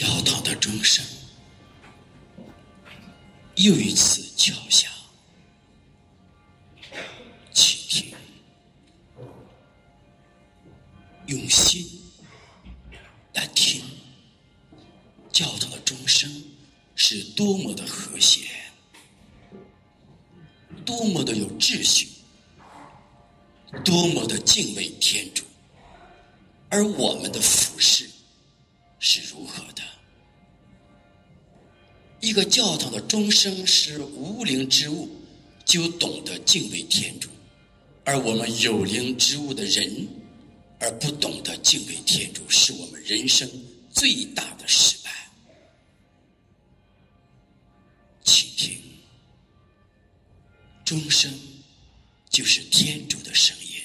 教堂的钟声。又一次敲响，教堂的钟声是无灵之物，就懂得敬畏天主；而我们有灵之物的人，而不懂得敬畏天主，是我们人生最大的失败。倾听，钟声就是天主的声音，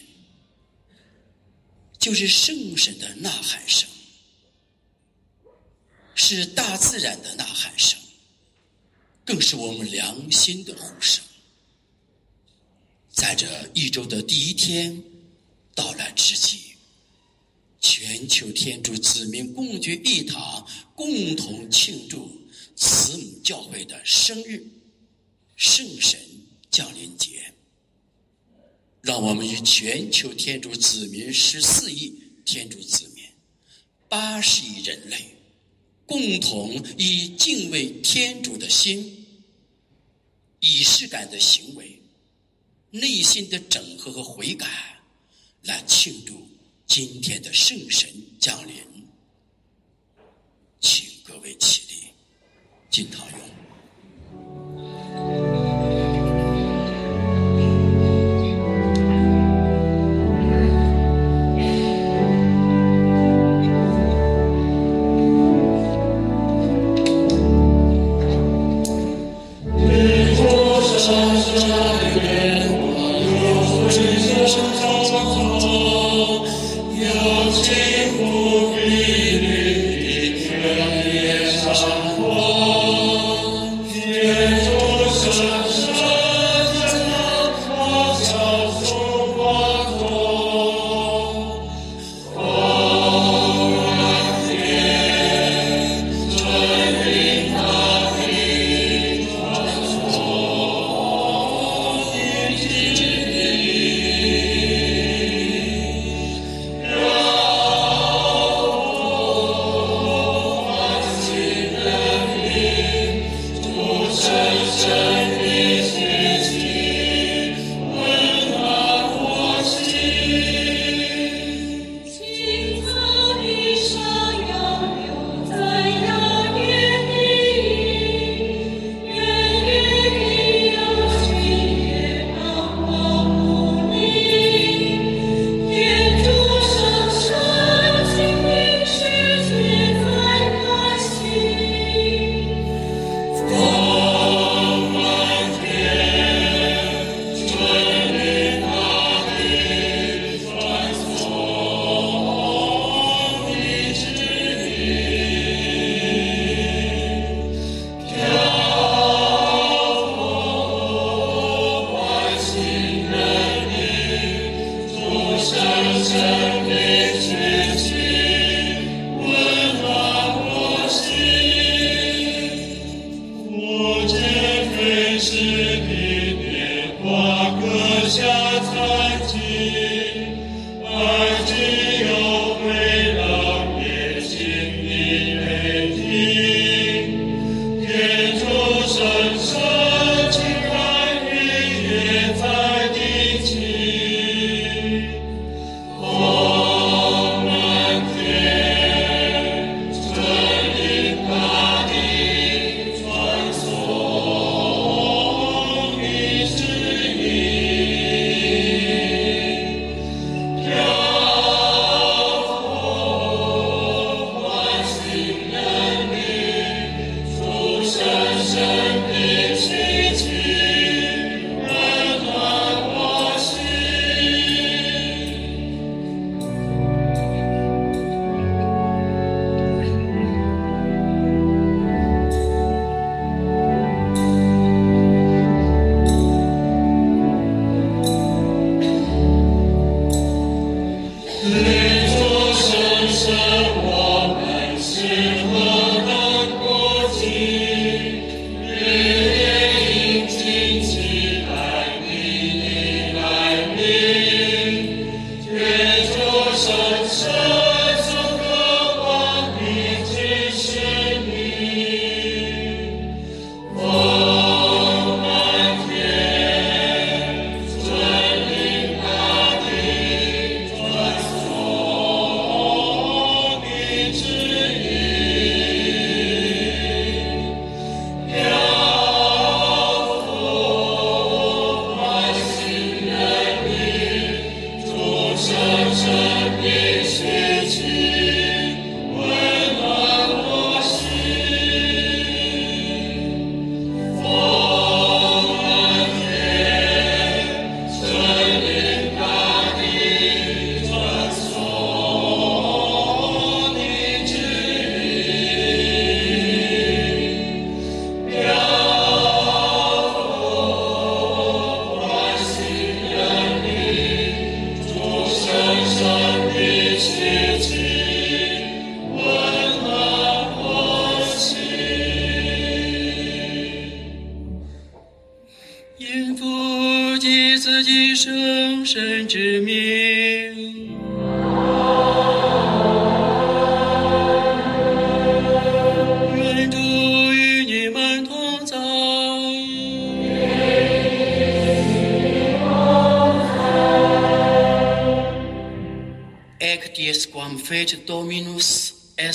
就是圣神的呐喊声，是大自然的呐喊声。更是我们良心的呼声。在这一周的第一天到来之际，全球天主子民共聚一堂，共同庆祝慈母教会的生日——圣神降临节。让我们与全球天主子民十四亿天主子民、八十亿人类。共同以敬畏天主的心、仪式感的行为、内心的整合和悔改，来庆祝今天的圣神降临。请各位起立，敬堂用。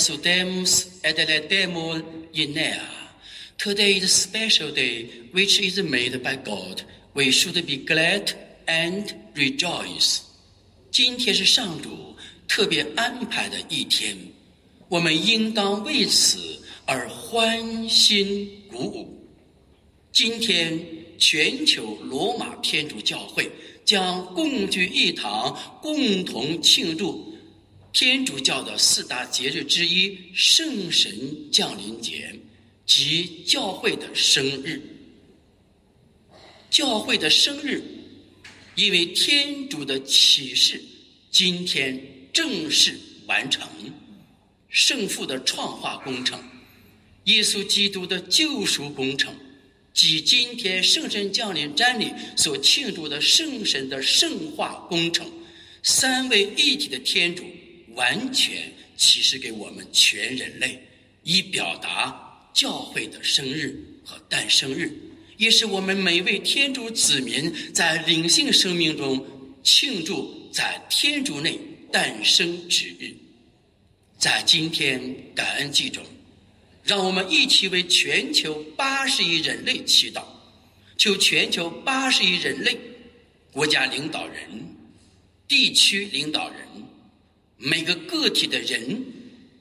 Dominus Exudemus et Ledemur Inea. Today is a special day which is made by God. We should be glad and rejoice. 今天是上主特别安排的一天，我们应当为此而欢欣鼓舞。今天，全球罗马天主教会将共聚一堂，共同庆祝。 天主教的四大节日之一——圣神降临节，即教会的生日。教会的生日，因为天主的启示，今天正式完成。圣父的创化工程，耶稣基督的救赎工程，及今天圣神降临瞻礼所庆祝的圣神的圣化工程，三位一体的天主。完全启示给我们全人类，以表达教会的生日和诞生日，也是我们每位天主子民在灵性生命中庆祝在天主内诞生之日。在今天感恩祭中，让我们一起为全球八十亿人类祈祷，求全球八十亿人类、国家领导人、地区领导人。每个个体的人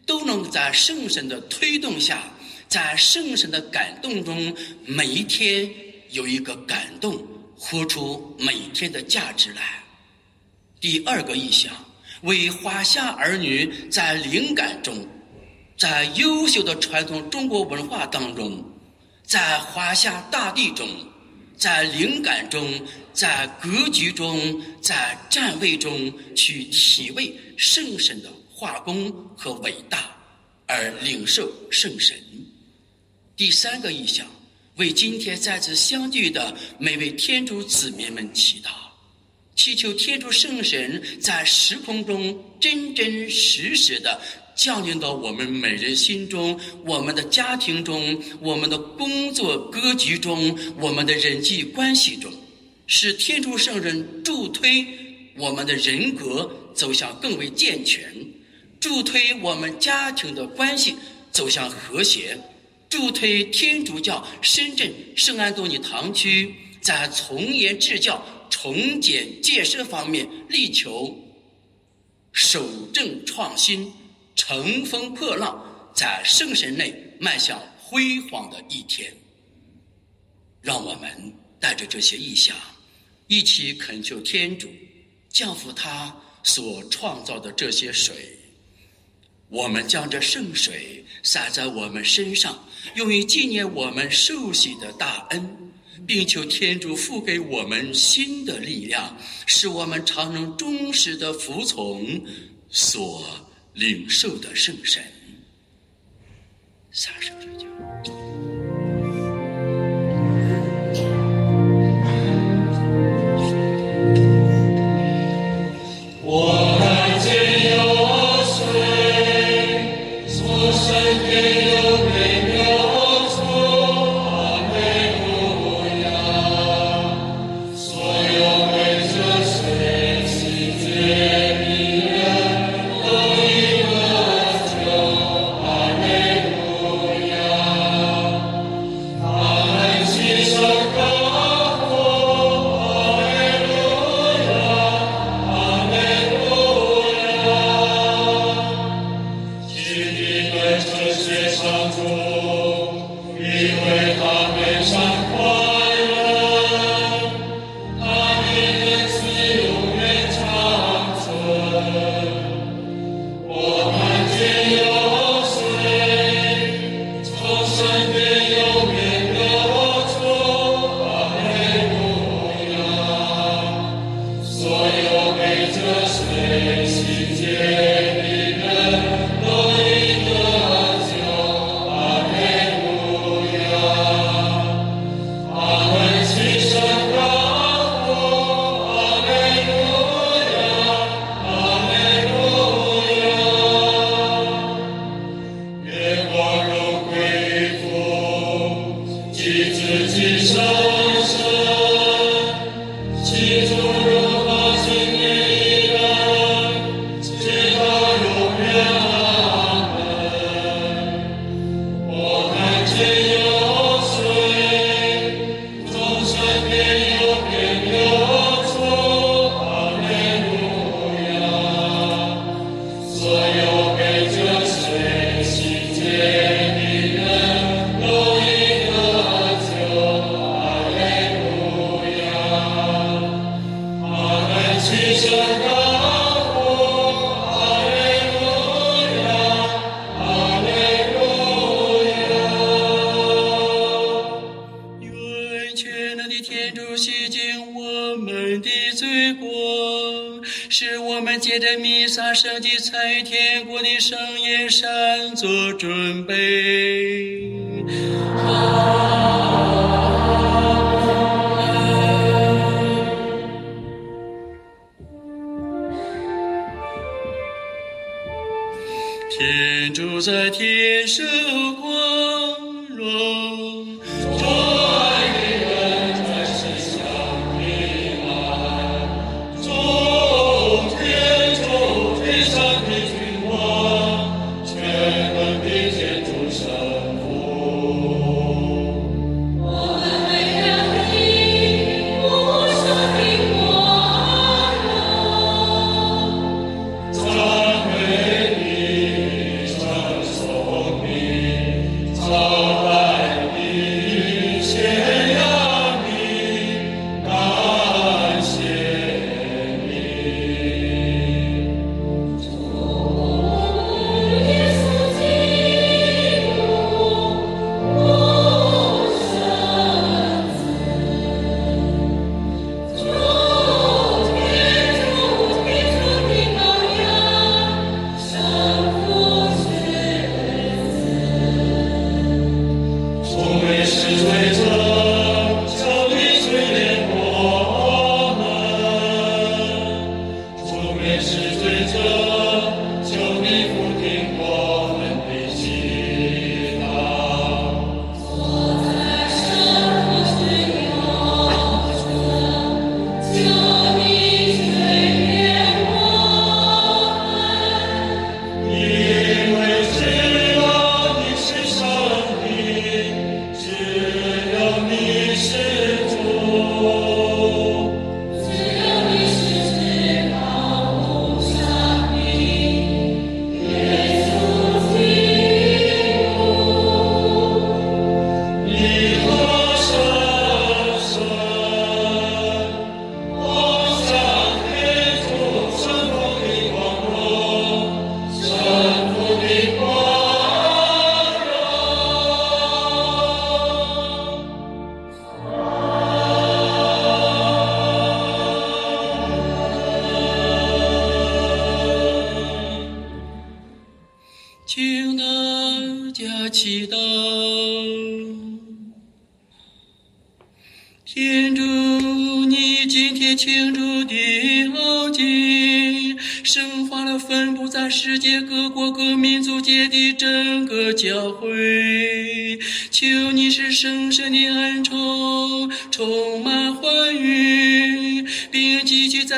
都能在圣神的推动下，在圣神的感动中，每一天有一个感动，活出每天的价值来。第二个意向，为华夏儿女在灵感中，在优秀的传统中国文化当中，在华夏大地中，在灵感中。在格局中，在站位中去体味圣神的化工和伟大，而领受圣神。第三个意象，为今天再次相聚的每位天主子民们祈祷，祈求天主圣神在时空中真真实实的降临到我们每人心中、我们的家庭中、我们的工作格局中、我们的人际关系中。使天主圣人助推我们的人格走向更为健全，助推我们家庭的关系走向和谐，助推天主教深圳圣安东尼堂区在从严治教、重简建设方面力求守正创新、乘风破浪，在圣神内迈向辉煌的一天。让我们带着这些意象。一起恳求天主降福他所创造的这些水，我们将这圣水洒在我们身上，用于纪念我们受洗的大恩，并求天主赋给我们新的力量，使我们常能忠实的服从所领受的圣神。洒圣水。我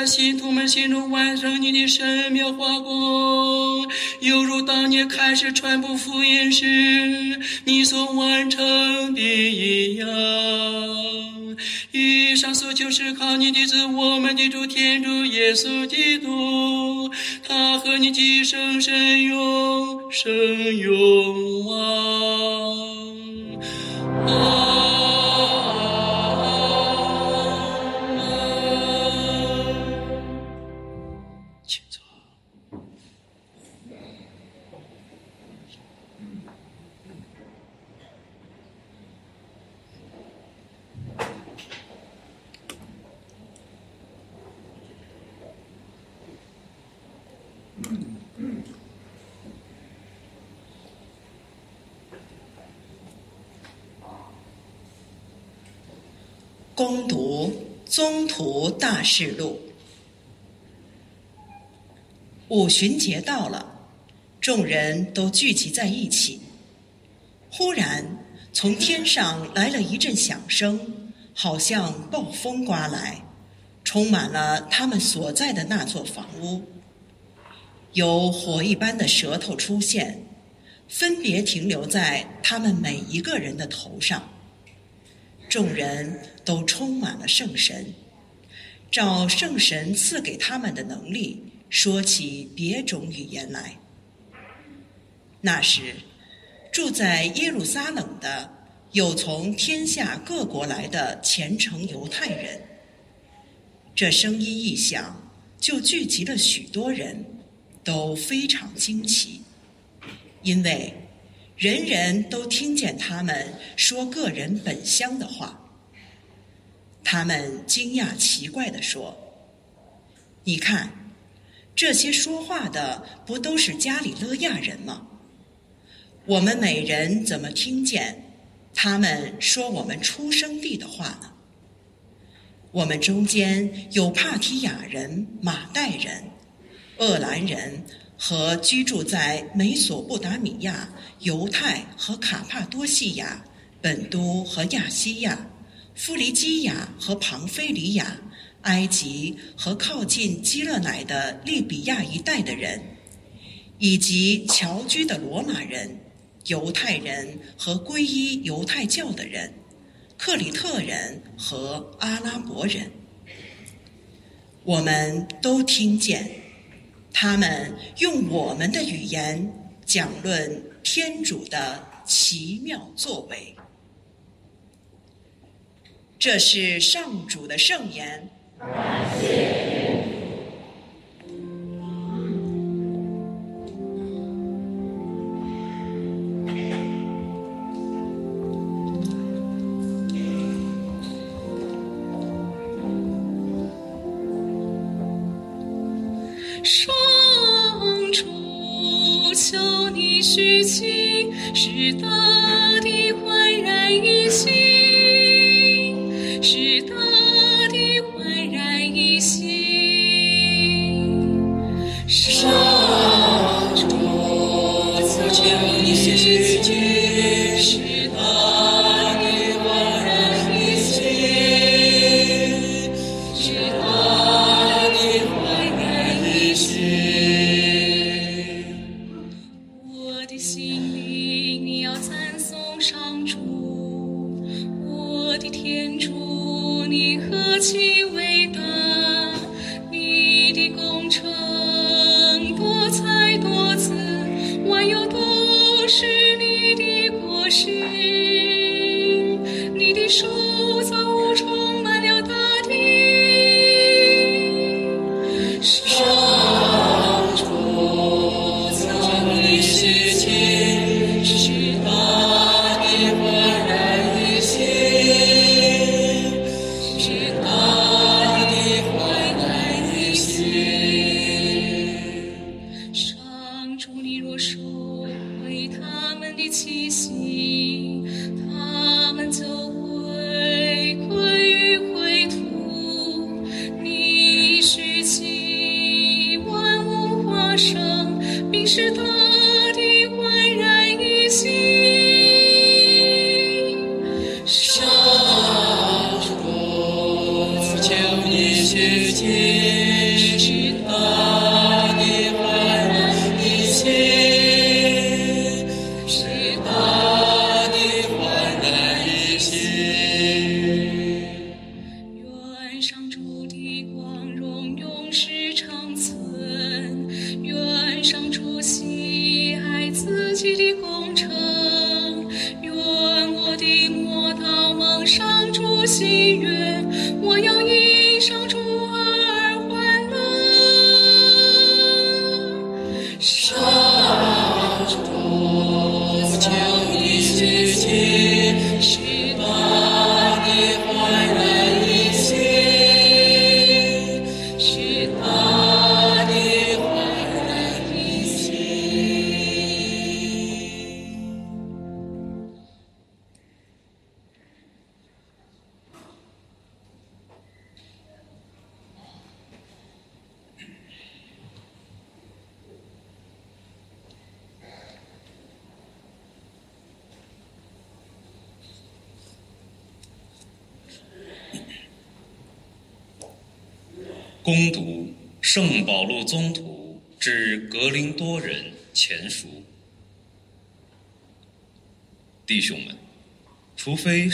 信徒们心中完成你的神妙华光，犹如当年开始传播福音时你所完成宗徒大事录》。五旬节到了，众人都聚集在一起。忽然，从天上来了一阵响声，好像暴风刮来，充满了他们所在的那座房屋。有火一般的舌头出现，分别停留在他们每一个人的头上。众人都充满了圣神，照圣神赐给他们的能力，说起别种语言来。那时，住在耶路撒冷的有从天下各国来的虔诚犹太人。这声音一响，就聚集了许多人，都非常惊奇，因为人人都听见他们说个人本乡的话。他们惊讶奇怪地说：“你看。”这些说话的不都是加里勒亚人吗？我们每人怎么听见他们说我们出生地的话呢？我们中间有帕提亚人、马代人、厄兰人和居住在美索不达米亚、犹太和卡帕多西亚、本都和亚细亚、弗里基亚和庞菲里亚。埃及和靠近基勒乃的利比亚一带的人，以及侨居的罗马人、犹太人和皈依犹太教的人、克里特人和阿拉伯人，我们都听见他们用我们的语言讲论天主的奇妙作为。这是上主的圣言。感谢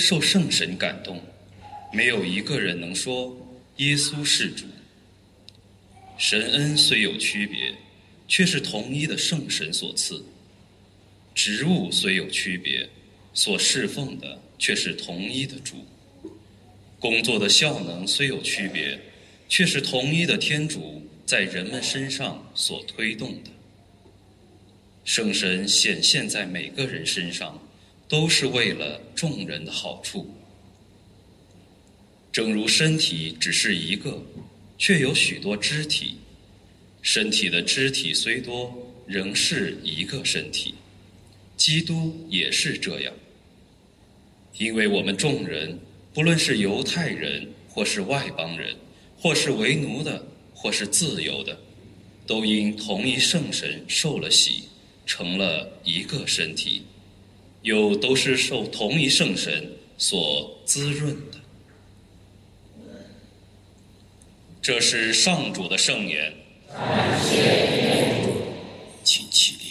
受圣神感动，没有一个人能说耶稣是主。神恩虽有区别，却是同一的圣神所赐；职务虽有区别，所侍奉的却是同一的主；工作的效能虽有区别，却是同一的天主在人们身上所推动的。圣神显现在每个人身上，都是为了众人的好处。正如身体只是一个，却有许多肢体；身体的肢体虽多，仍是一个身体。基督也是这样，因为我们众人，不论是犹太人，或是外邦人，或是为奴的，或是自由的，都因同一圣神受了洗。成了一个身体，又都是受同一圣神所滋润的。这是上主的圣言。请起立，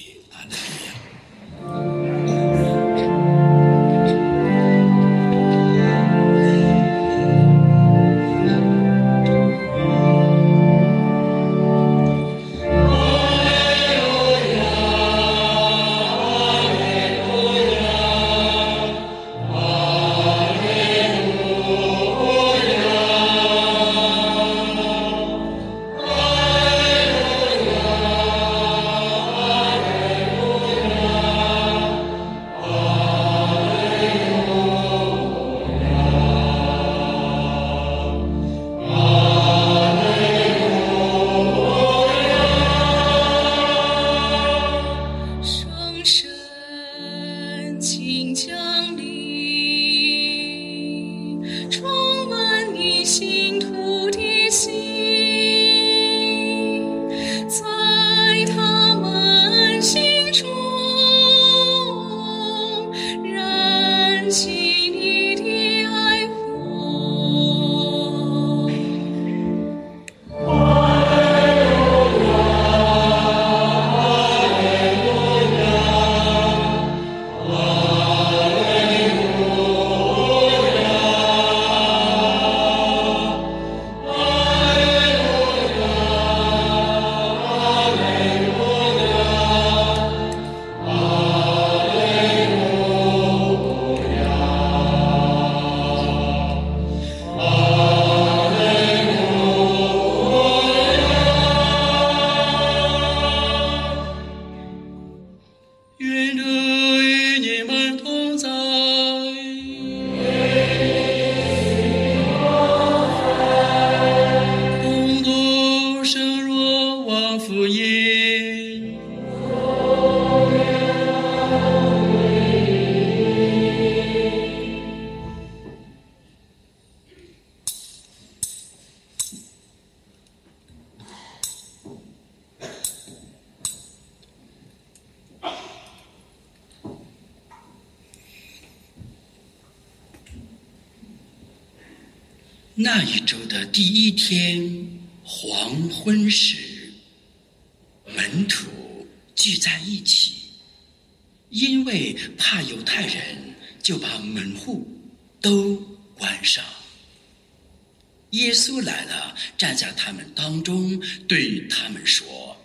派人，就把门户都关上。耶稣来了，站在他们当中，对他们说：“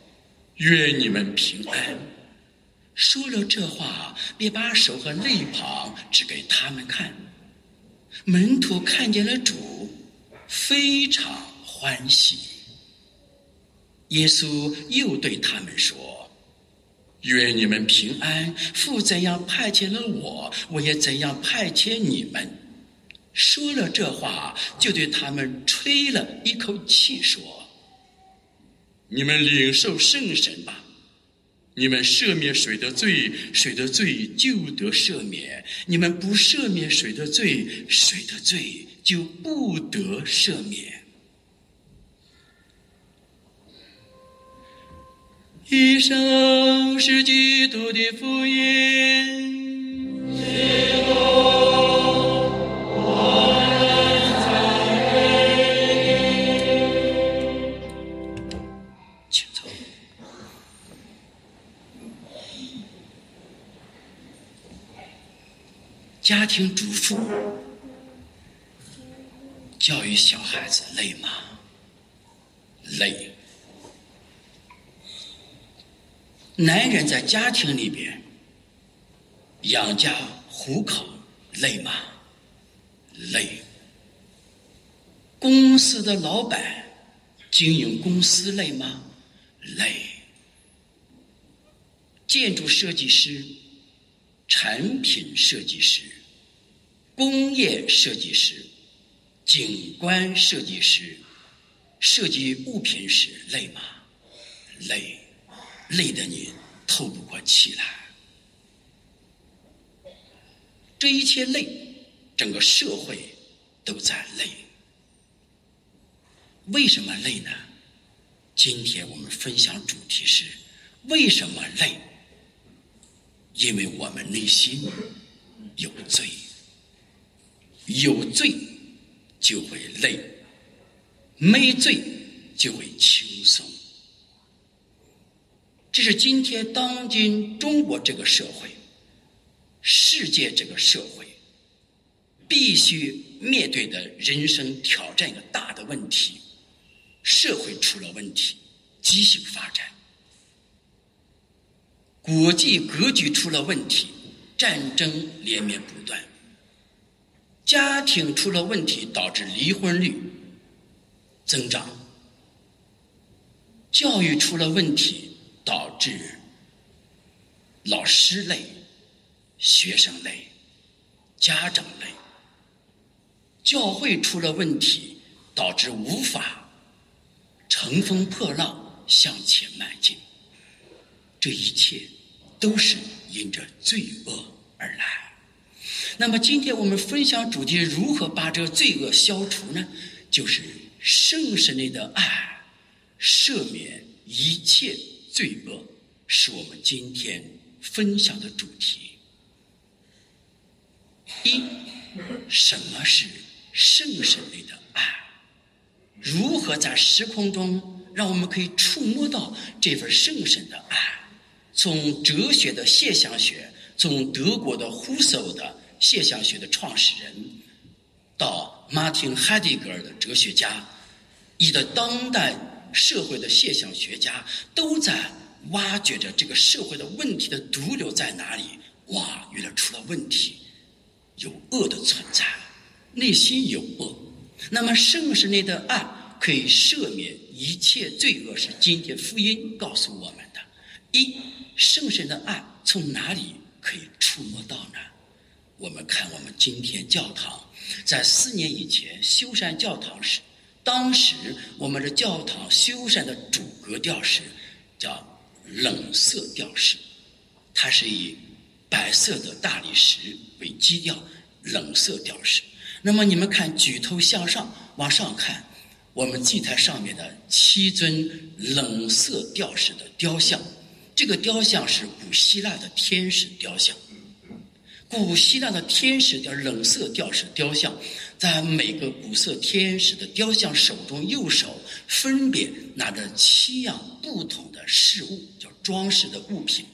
愿你们平安。”说了这话，便把手和肋旁指给他们看。门徒看见了主，非常欢喜。耶稣又对他们说：“愿你们平安！父怎样派遣了我，我也怎样派遣你们。”说了这话，就对他们吹了一口气，说：“你们领受圣神吧。你们赦免谁的罪，谁的罪就得赦免；你们不赦免谁的罪，谁的罪就不得赦免。”以上是基督的福音。请坐。家庭主妇教育小孩子累吗？累。男人在家庭里边养家糊口累吗？累。公司的老板经营公司累吗？累。建筑设计师、产品设计师、工业设计师、景观设计师、设计物品时累吗？累，累得你透不过气来。这一切累，整个社会都在累。为什么累呢？今天我们分享主题是：为什么累？因为我们内心有罪，有罪就会累，没罪就会轻松。这是今天当今中国这个社会、世界这个社会必须面对的人生挑战一个大的问题：社会出了问题，畸形发展。国际格局出了问题，战争连绵不断；家庭出了问题，导致离婚率增长；教育出了问题，导致老师累、学生累、家长累；教会出了问题，导致无法乘风破浪向前迈进。这一切都是因着罪恶而来。那么，今天我们分享主题如何把这罪恶消除呢？就是圣神内的爱，赦免一切罪恶，是我们今天分享的主题。一，什么是圣神类的爱？如何在时空中让我们可以触摸到这份圣神的爱？从哲学的现象学，从德国的胡塞的现象学的创始人，到马丁海迪格尔的哲学家，以的当代社会的现象学家，都在挖掘着这个社会的问题的毒瘤在哪里。哇，原来出了问题，有恶的存在，内心有恶。那么圣神内的爱可以赦免一切罪恶，是今天福音告诉我们的。一圣神的爱从哪里可以触摸到呢？我们看我们今天教堂，在四年以前修缮教堂时，当时我们的教堂修缮的主格调是叫冷色调式，它是以白色的大理石为基调，冷色调式。那么你们看，举头向上往上看，我们祭台上面的七尊冷色调式的雕像。这个雕像是古希腊的天使雕像，古希腊的天使的冷色调式雕像，在每个古色天使的雕像手中，右手分别拿着七样不同的饰物，叫装饰的物品。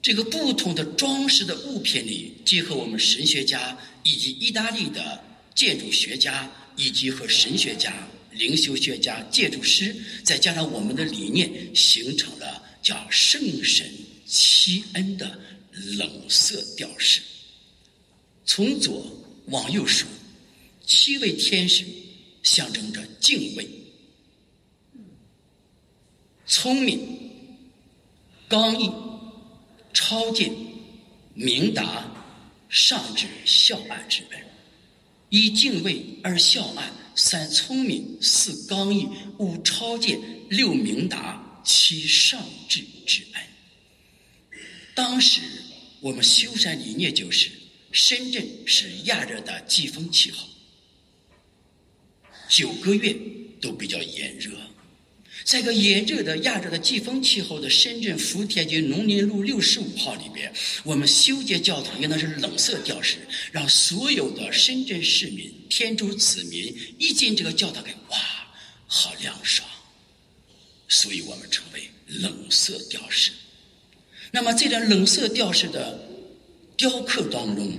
这个不同的装饰的物品里，结合我们神学家以及意大利的建筑学家，以及和神学家、灵修学家、建筑师，再加上我们的理念，形成了。叫圣神七恩的冷色调式，从左往右数，七位天使象征着敬畏、聪明、刚毅、超见、明达、上至孝爱之恩。一敬畏，二孝爱，三聪明，四刚毅，五超见，六明达。七上至之恩。当时我们修缮理念就是：深圳是亚热带季风气候，九个月都比较炎热。在个炎热的亚热的季风气候的深圳福田区农林路六十五号里边，我们修建教堂用的是冷色调式，让所有的深圳市民、天主子民一进这个教堂，看哇，好凉爽。所以我们称为冷色调式。那么，在这冷色调式的雕刻当中，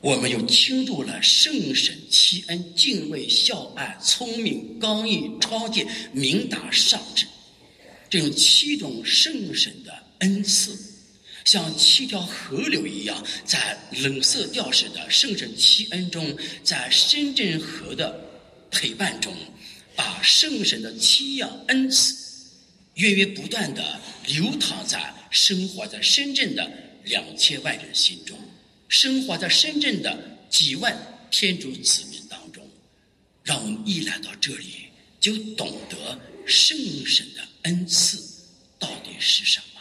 我们又倾注了圣神七恩、敬畏、孝爱、聪明、刚毅、超见、明达、上智。这种七种圣神的恩赐，像七条河流一样，在冷色调式的圣神七恩中，在深圳河的陪伴中，把圣神的七样恩赐源源不断的流淌在生活在深圳的两千万人心中，生活在深圳的几万天主子民当中，让我们一来到这里就懂得圣神的恩赐到底是什么。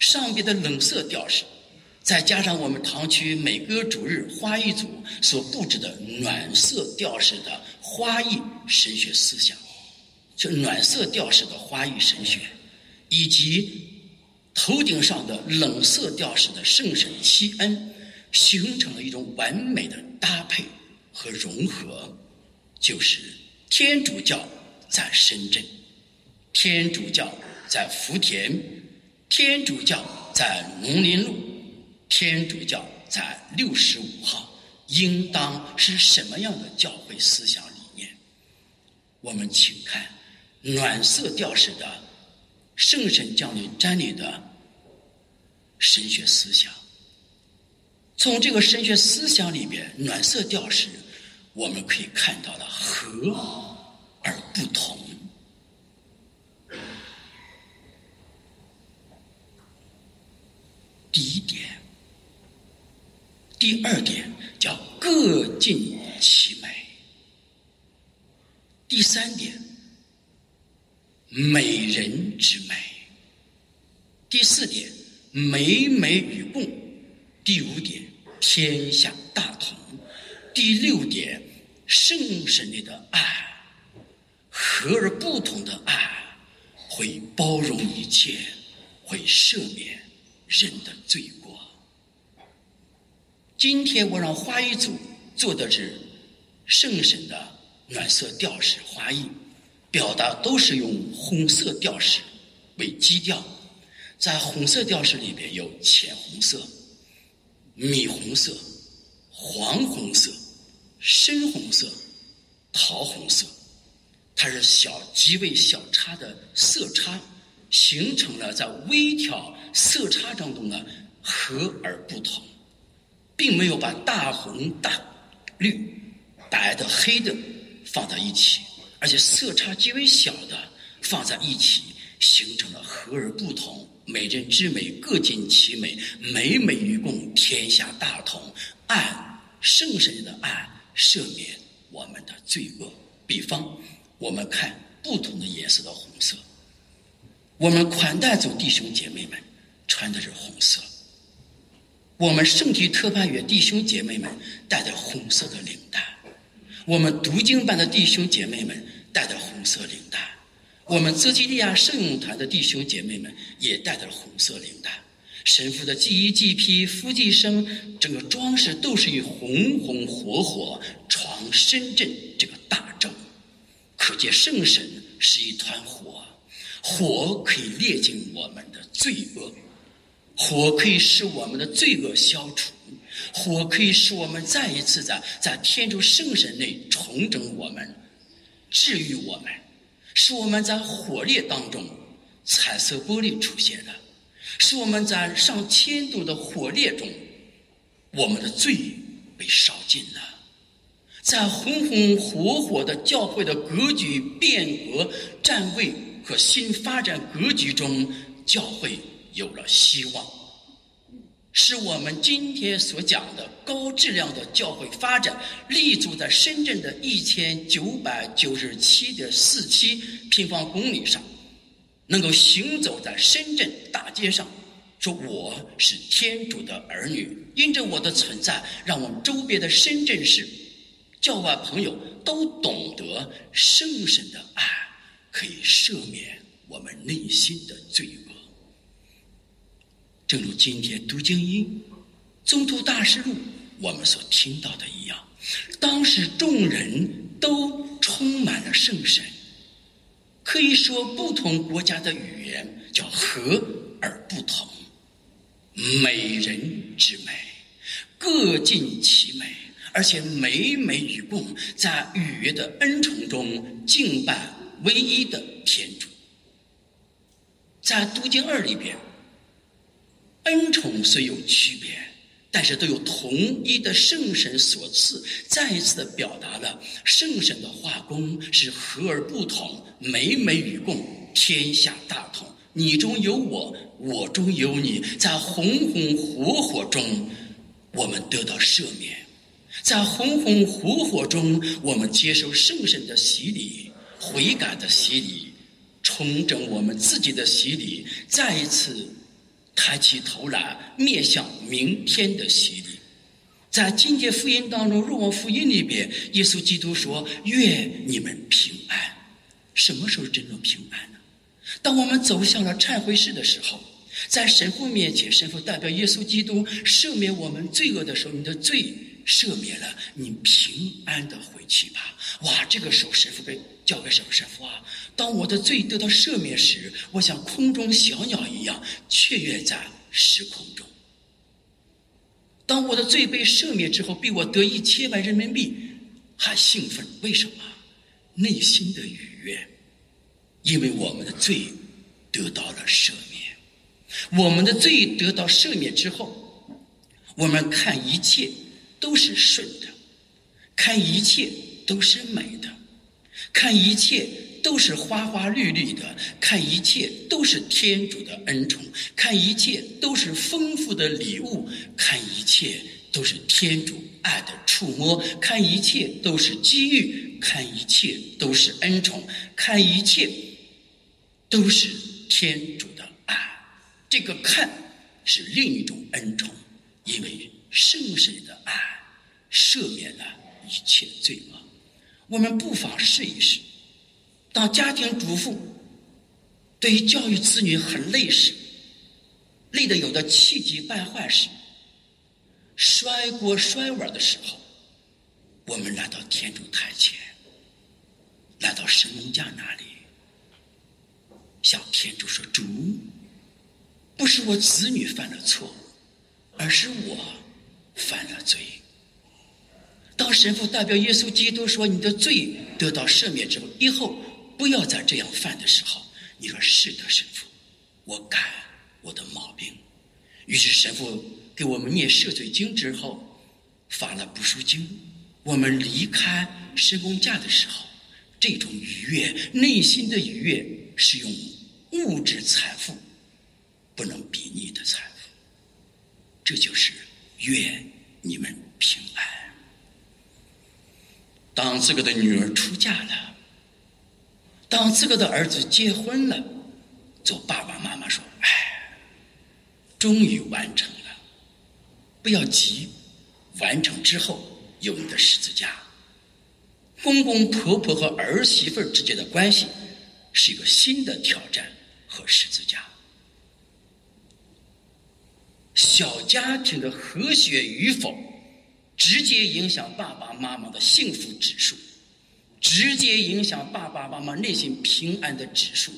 上边的冷色调式，再加上我们堂区每个主日花艺组所布置的暖色调式的花艺神学思想，就暖色调式的花艺神学，以及头顶上的冷色调式的圣神七恩，形成了一种完美的搭配和融合，就是天主教在深圳，天主教在福田。天主教在农林路，天主教在六十五号，应当是什么样的教会思想理念？我们请看暖色调式的圣神降临瞻礼的神学思想。从这个神学思想里面，暖色调式我们可以看到了和而不同。第一点，第二点叫各尽其美。第三点，美人之美。第四点，美美与共。第五点，天下大同。第六点，圣神里的爱，和而不同的爱，会包容一切，会赦免。人的罪过。今天我让花艺组做的是圣神的暖色调式花艺，表达都是用红色调式为基调，在红色调式里边有浅红色、米红色、黄红色、深红色、桃红色，它是小极为小差的色差。形成了在微调色差当中的和而不同，并没有把大红大绿、白的黑的放在一起，而且色差极为小的放在一起，形成了和而不同。美人之美，各尽其美，美美与共，天下大同。按圣神的爱，赦免我们的罪恶。比方，我们看不同的颜色的红色。我们款待组弟兄姐妹们穿的是红色，我们圣体特派员弟兄姐妹们带着红色的领带，我们读经班的弟兄姐妹们带着红色领带，我们泽基利亚圣咏团的弟兄姐妹们也带着红色领带，神父的祭衣祭披、夫祭生，整个装饰都是以红红火火闯深圳这个大洲，可见圣神是一团火。火可以炼尽我们的罪恶，火可以使我们的罪恶消除，火可以使我们再一次在在天主圣神内重整我们，治愈我们，是我们在火烈当中，彩色玻璃出现了，是我们在上千度的火烈中，我们的罪被烧尽了，在红红火火的教会的格局变革站位。和新发展格局中，教会有了希望，是我们今天所讲的高质量的教会发展，立足在深圳的一千九百九十七点四七平方公里上，能够行走在深圳大街上，说我是天主的儿女，因着我的存在，让我们周边的深圳市教外朋友都懂得圣神的爱。可以赦免我们内心的罪恶，正如今天读经音《宗徒大师录》我们所听到的一样，当时众人都充满了圣神，可以说不同国家的语言叫和而不同，美人之美，各尽其美，而且美美与共，在语言的恩宠中敬拜。唯一的天主，在《读经二》里边，恩宠虽有区别，但是都有同一的圣神所赐，再一次的表达了圣神的化工是和而不同，美美与共，天下大同。你中有我，我中有你，在红红火火中，我们得到赦免；在红红火火中，我们接受圣神的洗礼、悔改的洗礼、重整我们自己的洗礼，再一次抬起头来面向明天的洗礼。在今天福音当中，《若望福音》里边，耶稣基督说：“愿你们平安。”什么时候真正平安呢？当我们走向了忏悔室的时候，在神父面前，神父代表耶稣基督赦免我们罪恶的时候，你的罪赦免了，你平安的回去吧。哇，这个时候神父被交给什么神父啊？当我的罪得到赦免时，我像空中小鸟一样雀跃在时空中。当我的罪被赦免之后，比我得一千万人民币还兴奋，为什么？内心的愉悦。因为我们的罪得到了赦免，我们的罪得到赦免之后，我们看一切都是顺的，看一切都是美的，看一切都是花花绿绿的，看一切都是天主的恩宠，看一切都是丰富的礼物，看一切都是天主爱的触摸，看一切都是机遇，看一切都是恩宠，看一切。都是天主的爱，这个看是另一种恩宠，因为圣神的爱赦免了一切罪恶。我们不妨试一试，当家庭主妇对于教育子女很累时，累得有的气急败坏时，摔锅摔碗的时候，我们来到天主台前，来到神农架那里。向天主说：“主，不是我子女犯了错，而是我犯了罪。”当神父代表耶稣基督说：“你的罪得到赦免之后，以后不要再这样犯的时候。”你说：“是的，神父，我改我的毛病。”于是神父给我们念赦罪经之后，发了不赎经。我们离开神功架的时候，这种愉悦，内心的愉悦。是用物质财富不能比拟的财富，这就是愿你们平安。当这个的女儿出嫁了，当自个的儿子结婚了，做爸爸妈妈说：“哎，终于完成了，不要急，完成之后有你的十字架。”公公婆婆和儿媳妇之间的关系。是一个新的挑战和十字架。小家庭的和谐与否，直接影响爸爸妈妈的幸福指数，直接影响爸爸妈妈内心平安的指数。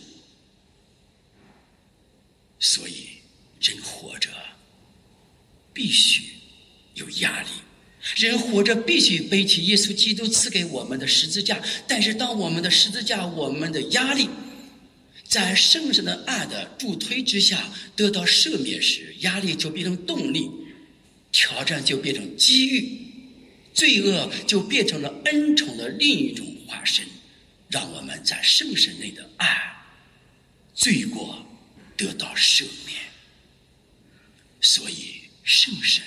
所以，人活着必须有压力，人活着必须背起耶稣基督赐给我们的十字架。但是，当我们的十字架，我们的压力。在圣神的爱的助推之下得到赦免时，压力就变成动力，挑战就变成机遇，罪恶就变成了恩宠的另一种化身，让我们在圣神内的爱，罪过得到赦免。所以圣神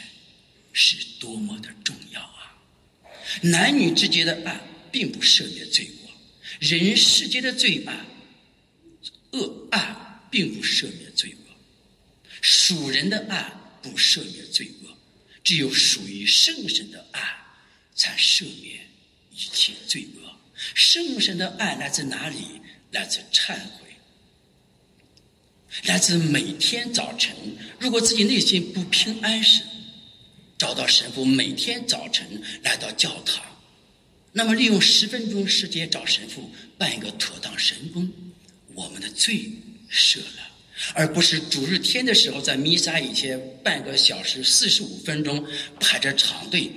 是多么的重要啊！男女之间的爱并不赦免罪过，人世间的罪爱。恶爱并不赦免罪恶，属人的爱不赦免罪恶，只有属于圣神的爱才赦免一切罪恶。圣神的爱来自哪里？来自忏悔，来自每天早晨，如果自己内心不平安时，找到神父，每天早晨来到教堂，那么利用十分钟时间找神父办一个妥当神功。我们的罪赦了，而不是主日天的时候在弥撒以前半个小时四十五分钟排着长队，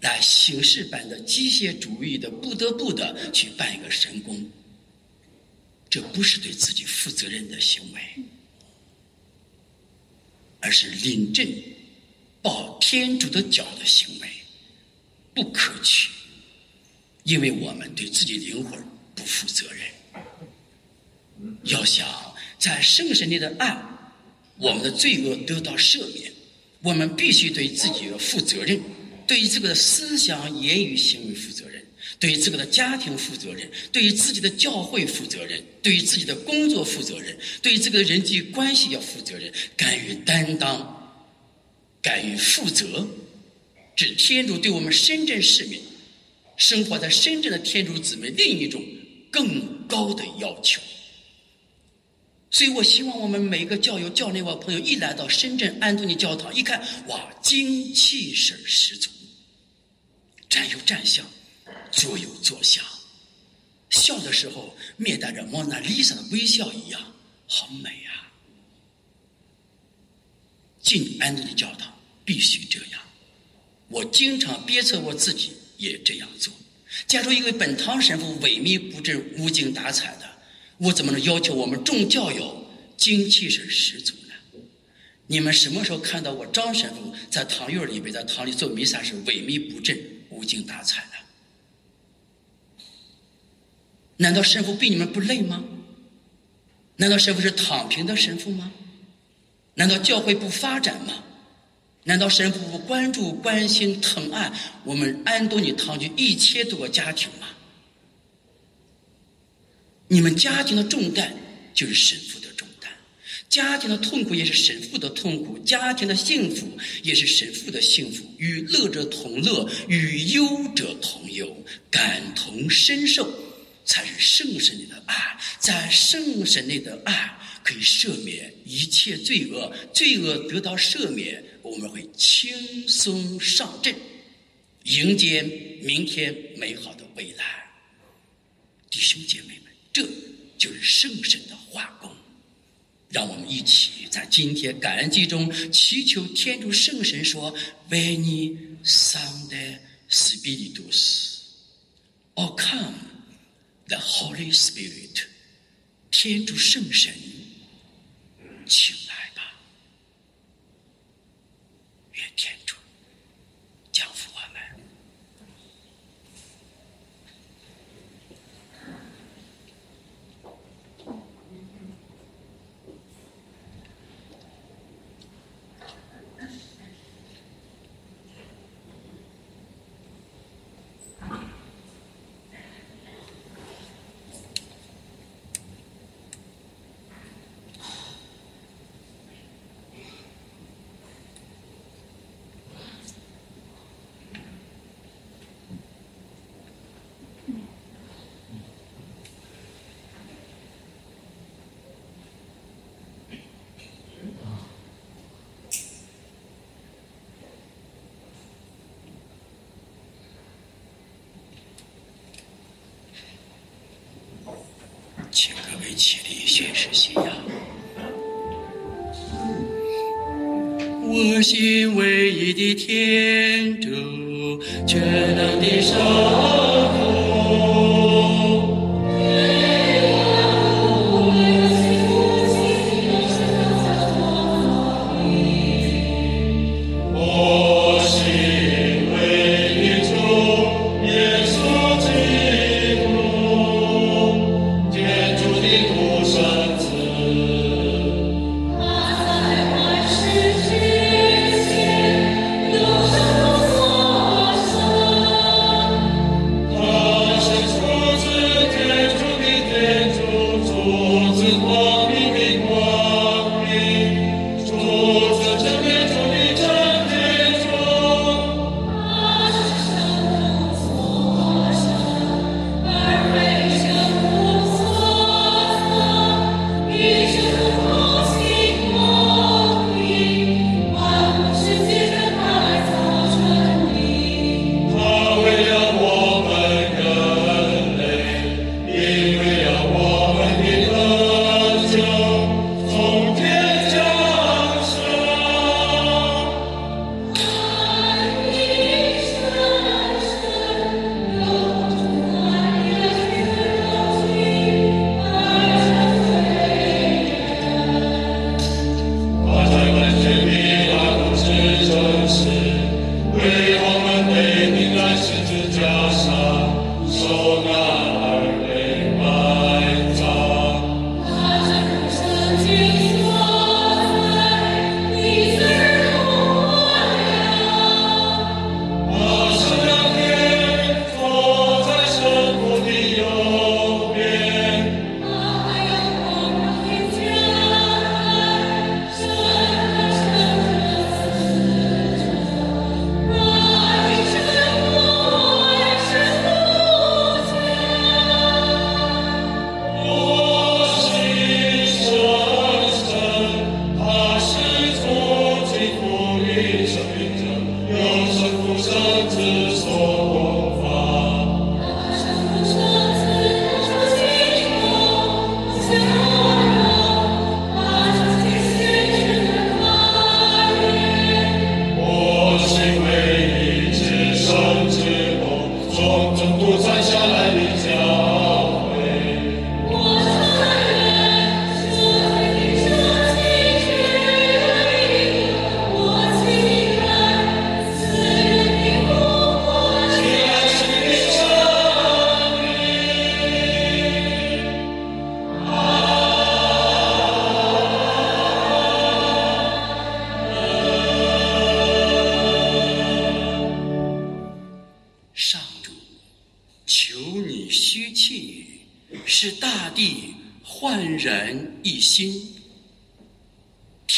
来形式般的机械主义的不得不的去办一个神功，这不是对自己负责任的行为。而是临阵抱天主的脚的行为，不可取，因为我们对自己灵魂不负责任。要想在圣神里的爱，我们的罪恶得到赦免，我们必须对自己负责任，对于这个的思想、言语、行为负责任。对于自个的家庭负责任，对于自己的教会负责任，对于自己的工作负责任，对于这个人际关系要负责任，敢于担当，敢于负责，这是天主对我们深圳市民生活在深圳的天主姊妹另一种更高的要求。所以我希望我们每个教友、教内外朋友一来到深圳安东尼教堂，一看，哇，精气神十足，站有站相。坐有坐相，笑的时候面带着蒙娜丽莎的微笑一样，好美啊！进安德的教堂必须这样。我经常鞭策我自己也这样做。假如一位本堂神父萎靡不振、无精打采的，我怎么能要求我们众教友精气神十足呢？你们什么时候看到我张神父在堂院里边在堂里做弥撒时萎靡不振、无精打采的？难道神父比你们不累吗？难道神父是躺平的神父吗？难道教会不发展吗？难道神父不关注、关心、疼爱我们安东尼堂区一千多个家庭吗？你们家庭的重担就是神父，家庭的痛苦也是神父的痛苦，家庭的幸福也是神父的幸福。与乐者同乐，与忧者同忧，感同身受。才是圣神里的爱，在圣神里的爱可以赦免一切罪恶，罪恶得到赦免，我们会轻松上阵，迎接明天美好的未来。弟兄姐妹们，这就是圣神的化工。让我们一起在今天感恩祭中祈求天主圣神说：“为你丧的 spiritus, o come。” The Holy Spirit，天主圣神，请来吧，愿天主降福我们。请各位起立宣誓信仰。我心唯一的天主，全能的守护。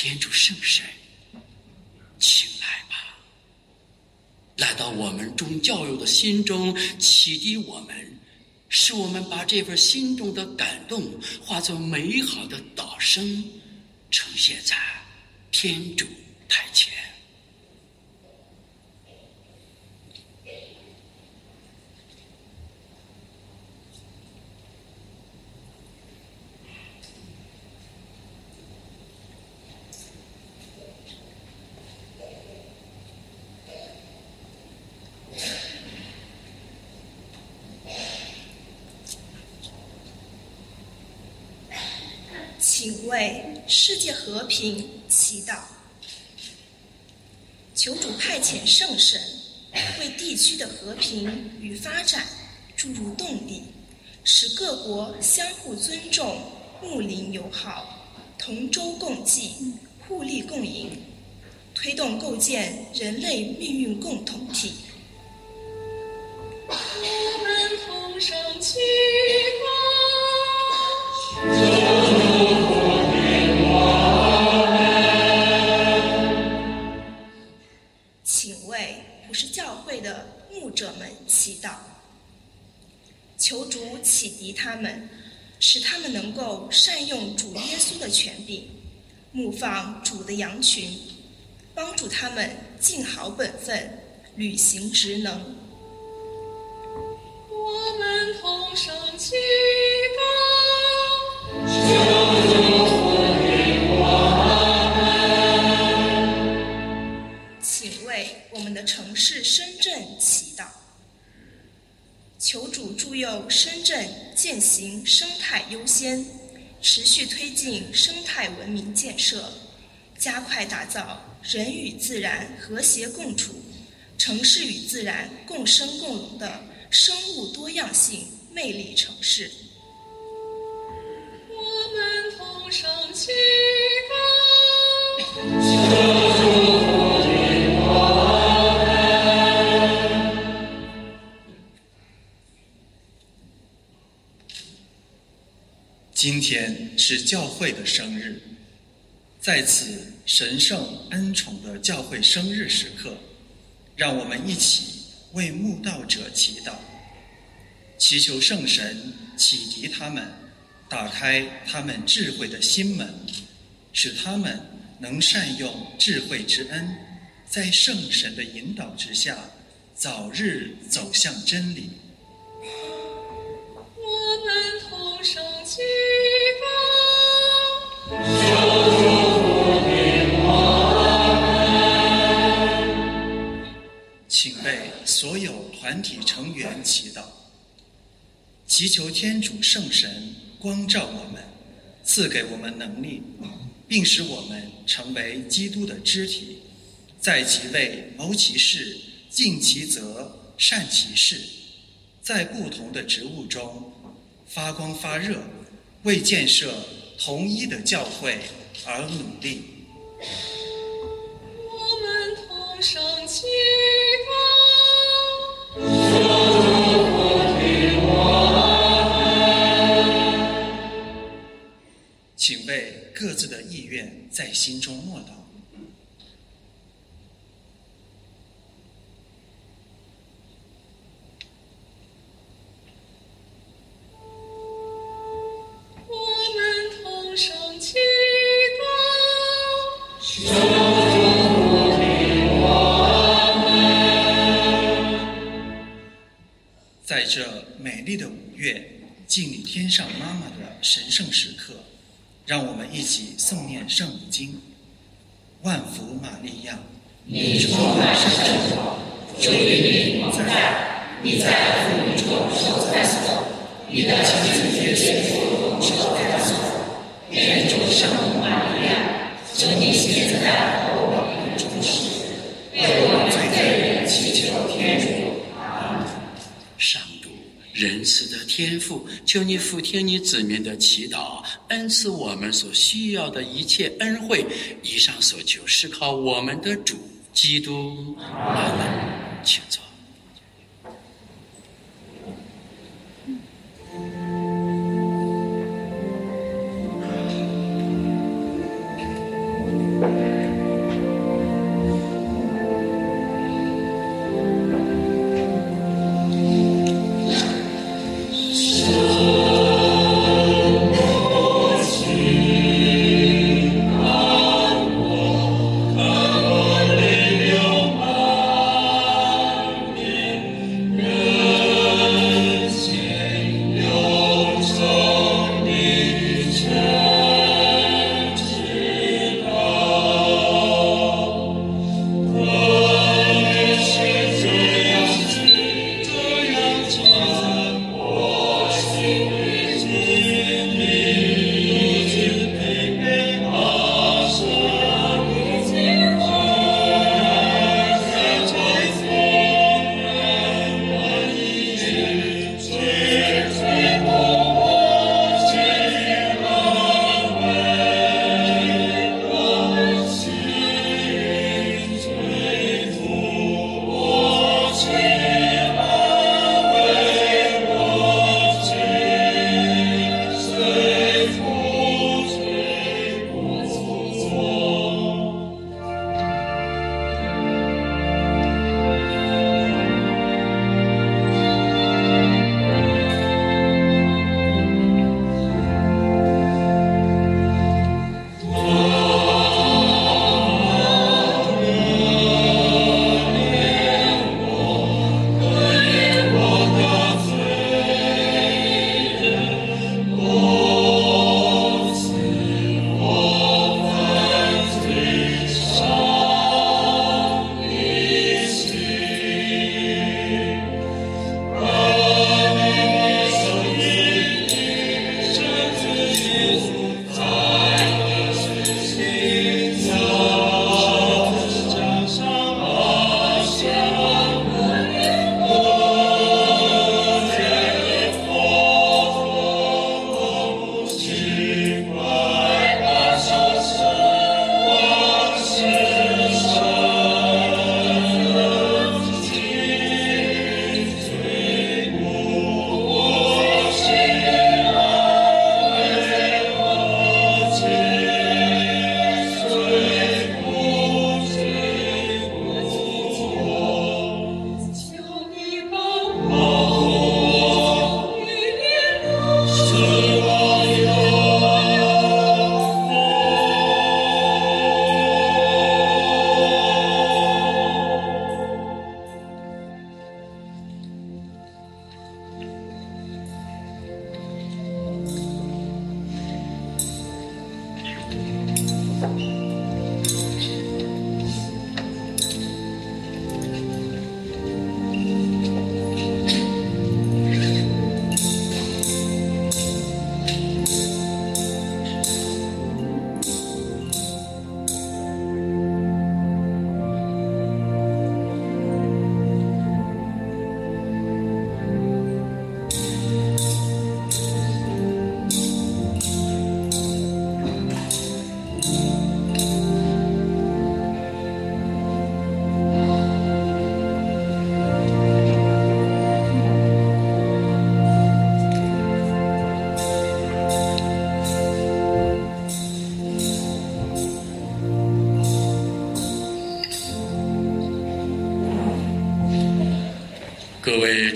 天主圣神，请来吧，来到我们众教友的心中，启迪我们，使我们把这份心中的感动化作美好的导声，呈现在天主台前。请为世界和平祈祷，求主派遣圣神，为地区的和平与发展注入动力，使各国相互尊重、睦邻友好、同舟共济、互利共赢，推动构建人类命运共同体。我们同声祈请启迪他们，使他们能够善用主耶稣的权柄，牧放主的羊群，帮助他们尽好本分，履行职能。我们同声祈请为我们的城市深圳祈祷，求主助佑深圳践行生态优先，持续推进生态文明建设，加快打造人与自然和谐共处、城市与自然共生共荣的生物多样性魅力城市。我们同声祈今天是教会的生日，在此神圣恩宠的教会生日时刻，让我们一起为慕道者祈祷，祈求圣神启迪他们，打开他们智慧的心门，使他们能善用智慧之恩，在圣神的引导之下，早日走向真理。请为所有团体成员祈祷，祈求天主圣神光照我们，赐给我们能力，并使我们成为基督的肢体，在其位谋其事，尽其责，善其事，在不同的职务中发光发热，为建设统一的教会而努力。我们同声祈请为各自的意愿在心中默祷。这美丽的五月，敬礼天上妈妈的神圣时刻，让我们一起诵念圣母经。万福玛利亚，你充满圣宠，主与你同在，你在妇女中受赞颂，你的亲子耶稣受赞颂。天主圣母玛利亚，求你现在和我们中时，为我们罪人祈求天主。上主仁慈的天赋，求你俯听你子民的祈祷，恩赐我们所需要的一切恩惠。以上所求是靠我们的主基督。阿门。请坐。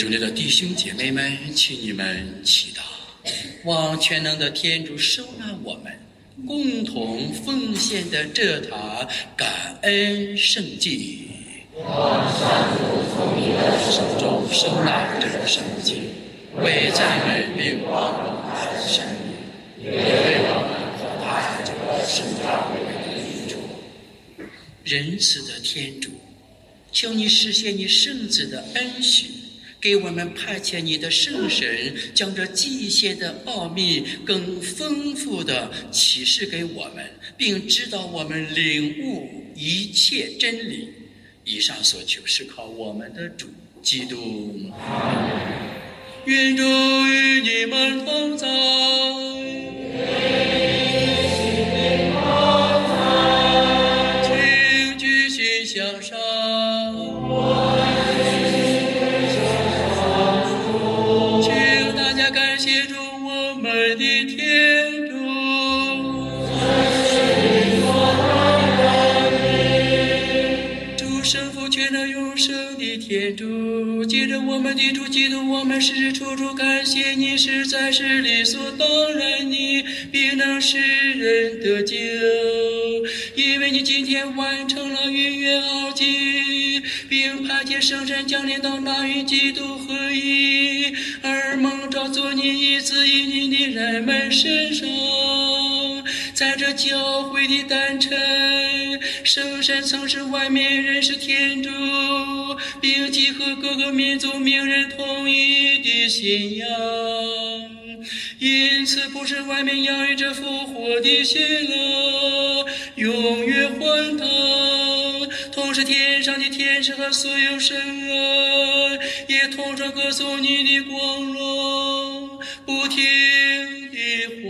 主内的弟兄姐妹们，请你们祈祷，望全能的天主收纳我们共同奉献的这塔感恩圣祭。望上主从你的手中收纳这圣祭，为赞美并光荣他的圣名，也为我们和他这个圣教会的益处。仁慈的天主，求你实现你圣子的恩许，给我们派遣你的圣神，将这祭献的奥秘更丰富的启示给我们，并指导我们领悟一切真理。以上所求是靠我们的主基督。愿主与你们同在。着我们的主基督，我们时时处处感谢你，实在是理所当然你，必能使人得救。因为你今天完成了逾越奥迹，并派遣圣神降临到那与基督合一而蒙召做你一子一女的人们身上。在这教会的诞辰，圣山曾是外面人是天主，并集合各个民族名人统一的信仰。因此，不是外面洋溢着复活的喜乐，永远欢腾；同时，天上的天使和所有神啊也同声歌颂你的光荣，不停地欢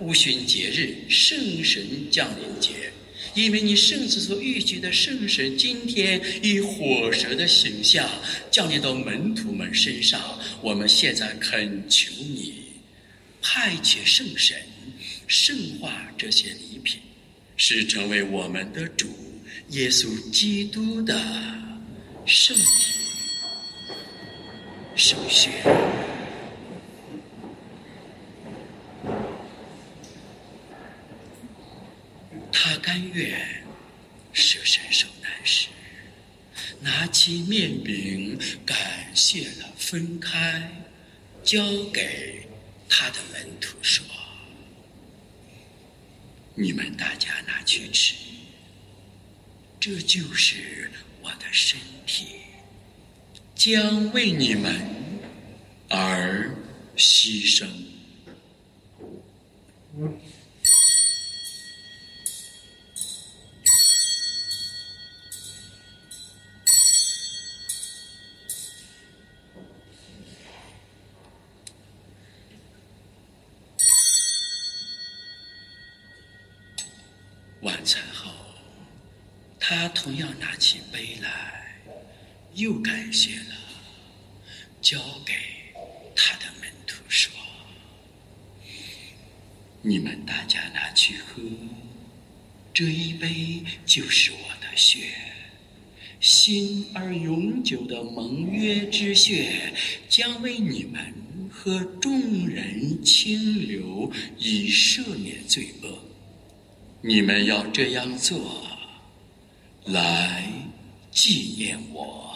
五旬节日——圣神降临节。因为你圣子所预举的圣神，今天以火蛇的形象降临到门徒们身上，我们现在恳求你派遣圣神。圣化这些礼品，是成为我们的主耶稣基督的圣体、圣血。他甘愿舍身受难时，拿起面饼，感谢了，分开，交给他的门徒说。你们大家拿去吃，这就是我的身体，将为你们而牺牲。晚餐后，他同样拿起杯来，又感谢了，交给他的门徒说：“你们大家拿去喝，这一杯就是我的血，新而永久的盟约之血，将为你们和众人清流，以赦免罪恶。你们要这样做，来纪念我。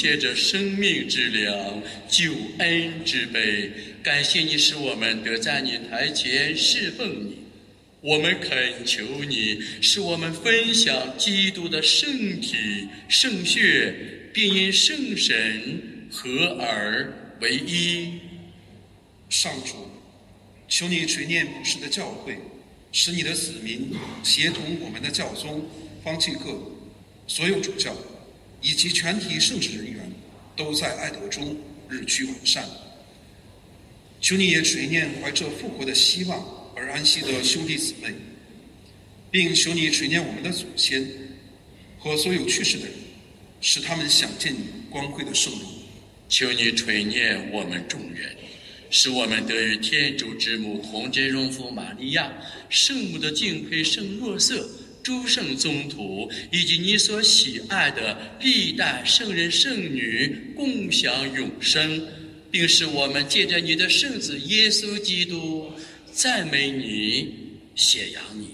借着生命之粮、救恩之杯。感谢你使我们得在你台前侍奉你。我们恳求你，使我们分享基督的圣体、圣血，并因圣神合而为一。上主，求你垂念普世的教诲，使你的子民协同我们的教宗、方济各、所有主教以及全体圣职人员，都在爱德中日趋完善。求你也垂念怀着复活的希望而安息的兄弟姊妹，并求你垂念我们的祖先和所有去世的人，使他们享见光辉的圣容。求你垂念我们众人，使我们得与天主之母同真荣福玛利亚、圣母的敬佩圣若瑟、诸圣宗徒以及你所喜爱的历代圣人圣女共享永生，并使我们借着你的圣子耶稣基督赞美你、显扬你。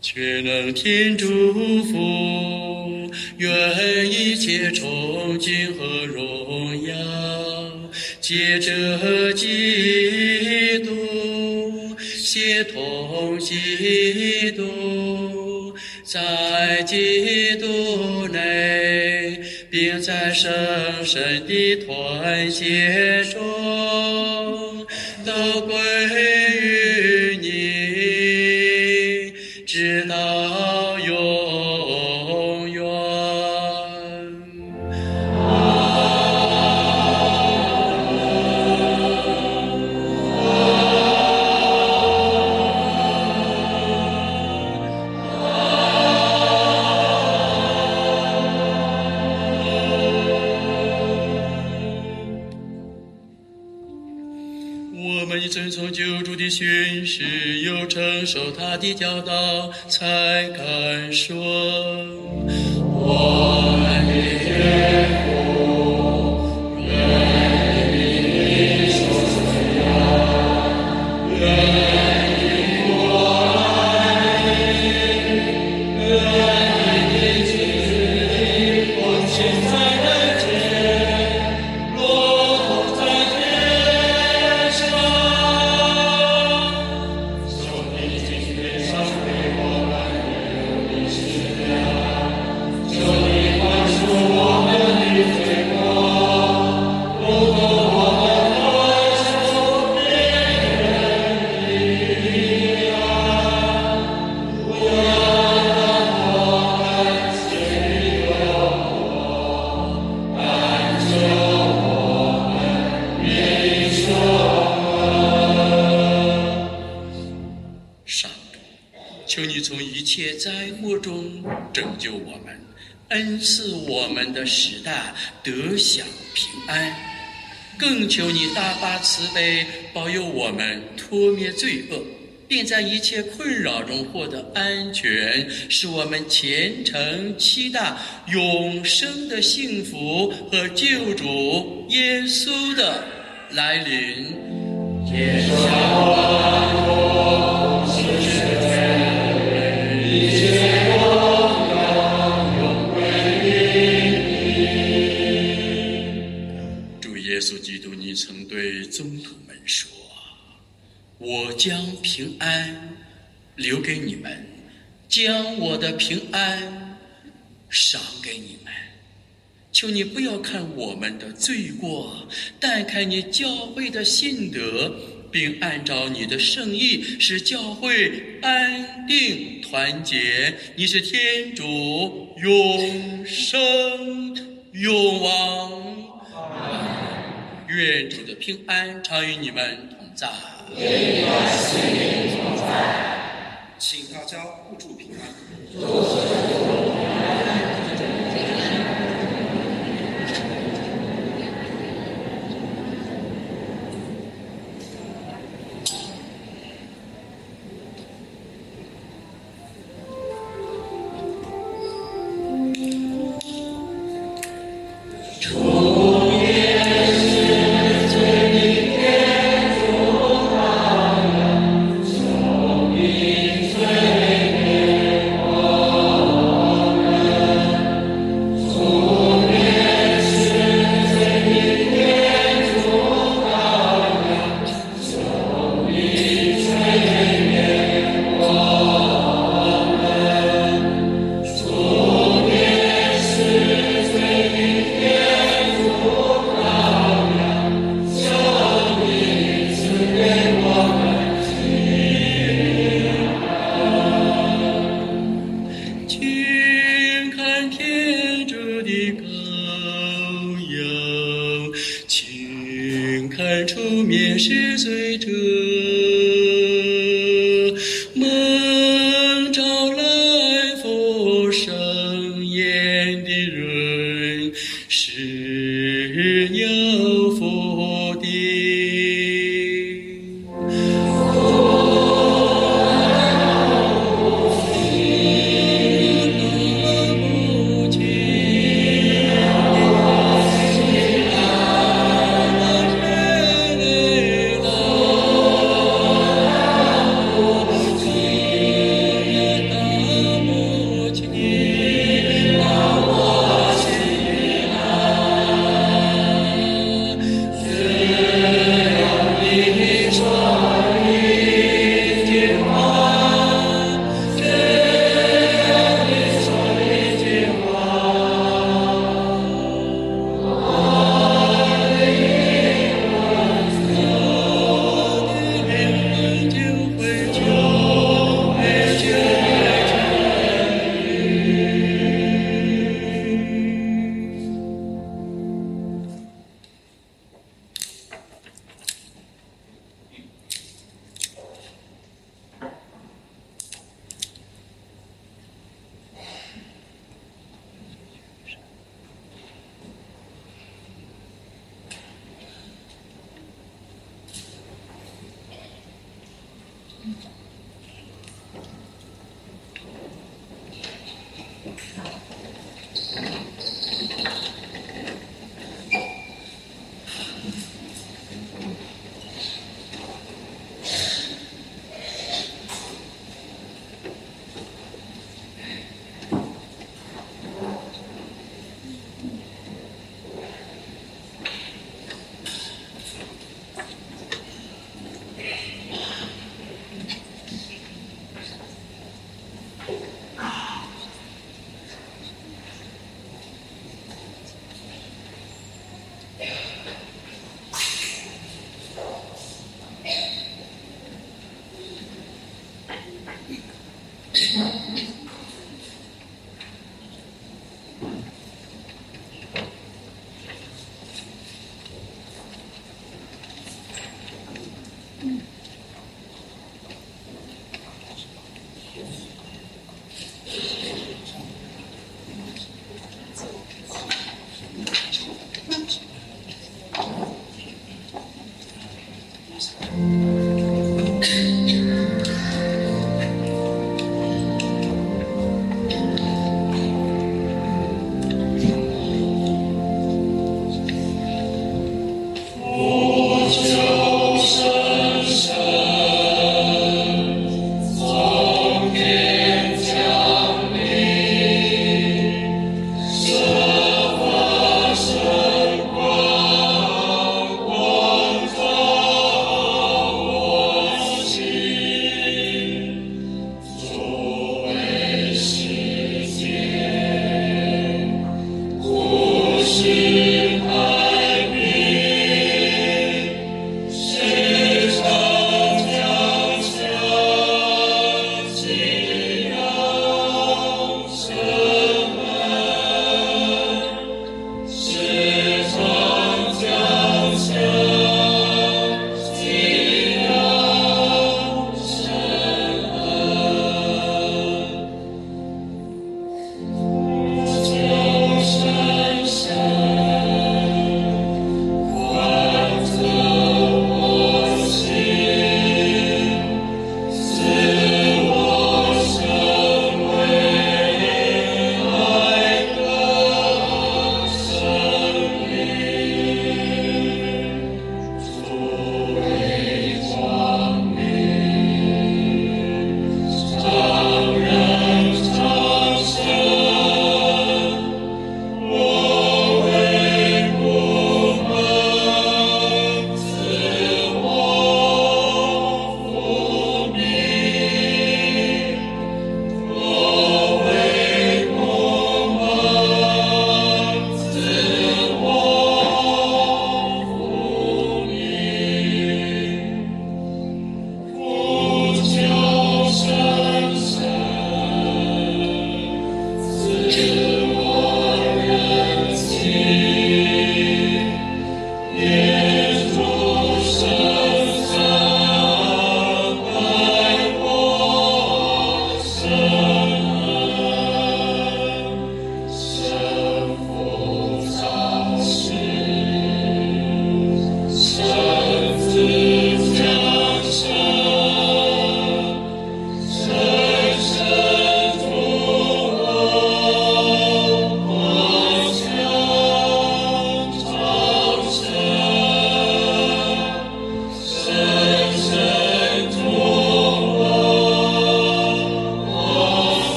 全能天主福，愿一切崇敬和荣耀，借着基督，协同基督，在基督内，并在深深的团结中，都归受他的时代得享平安。更求你大发慈悲，保佑我们脱灭罪恶，并在一切困扰中获得安全，使我们虔诚期待永生的幸福和救主耶稣的来临。天下将平安留给你们，将我的平安赏给你们。求你不要看我们的罪过，但看你教会的信德，并按照你的圣意，使教会安定团结。你是天主，永生永王。愿主的平安常与你们同在。请大家互助平安。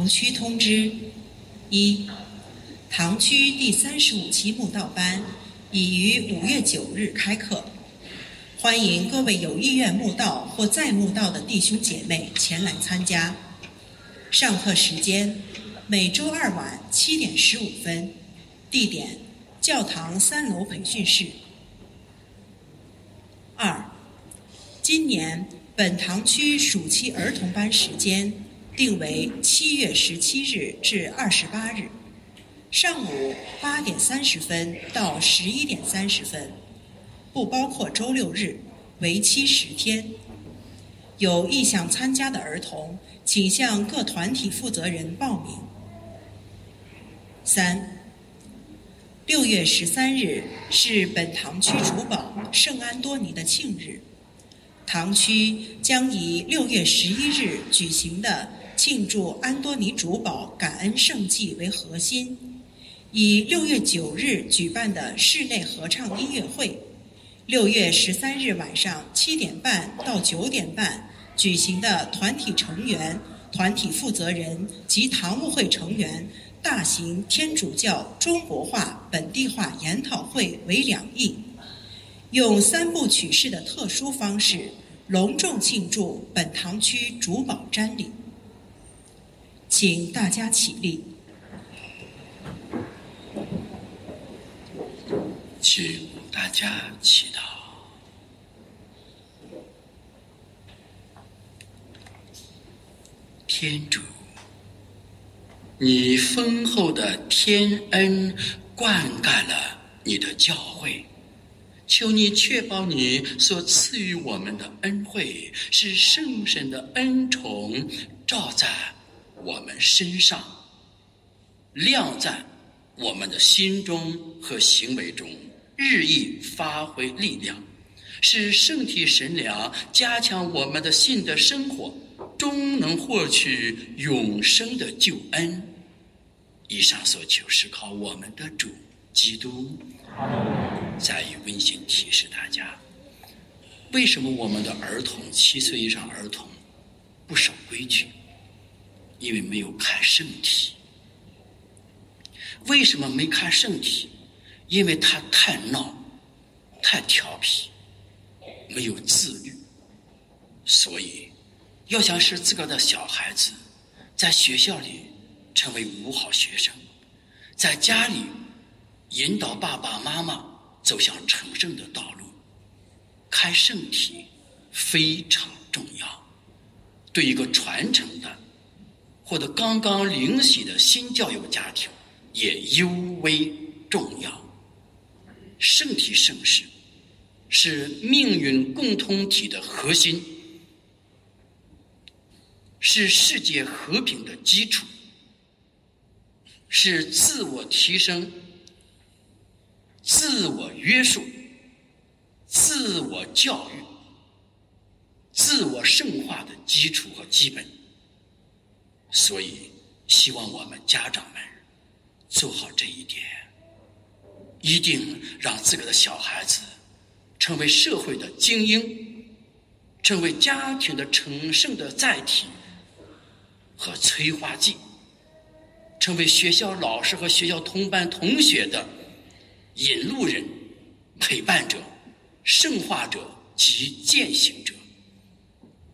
堂区通知：一、堂区第三十五期慕道班已于五月九日开课，欢迎各位有意愿慕道或在慕道的弟兄姐妹前来参加。上课时间每周二晚七点十五分，地点教堂三楼培训室。二、今年本堂区暑期儿童班时间定为七月十七日至二十八日，上午八点三十分到十一点三十分，不包括周六日，为期十天。有意向参加的儿童，请向各团体负责人报名。三、六月十三日是本堂区主保圣安多尼的庆日，堂区将以六月十一日举行的庆祝安多尼主保感恩圣祭为核心，以六月九日举办的室内合唱音乐会，六月十三日晚上七点半到九点半举行的团体成员、团体负责人及堂务会成员大型天主教中国化本地化研讨会为两翼，用三部曲式的特殊方式隆重庆祝本堂区主保瞻礼。请大家起立。请大家祈祷。天主，你丰厚的天恩灌溉了你的教会，求你确保你所赐予我们的恩惠是圣神的恩宠照在我们身上，亮在我们的心中和行为中，日益发挥力量，使圣体神粮加强我们的信的生活。终能获取永生的救恩。以上所求是靠我们的主基督。再以温馨提示大家：为什么我们的儿童七岁以上儿童不守规矩？因为没有看圣体。为什么没看圣体？因为他太闹、太调皮，没有自律，所以。要想使自个的小孩子在学校里成为五好学生，在家里引导爸爸妈妈走向成圣的道路，开圣体非常重要。对一个传承的或者刚刚灵洗的新教友家庭也尤为重要。圣体圣事是命运共同体的核心。是世界和平的基础，是自我提升、自我约束、自我教育、自我圣化的基础和基本。所以，希望我们家长们做好这一点，一定让自个的小孩子成为社会的精英，成为家庭的成圣的载体。和催化剂，成为学校老师和学校同班同学的引路人、陪伴者、圣化者及践行者，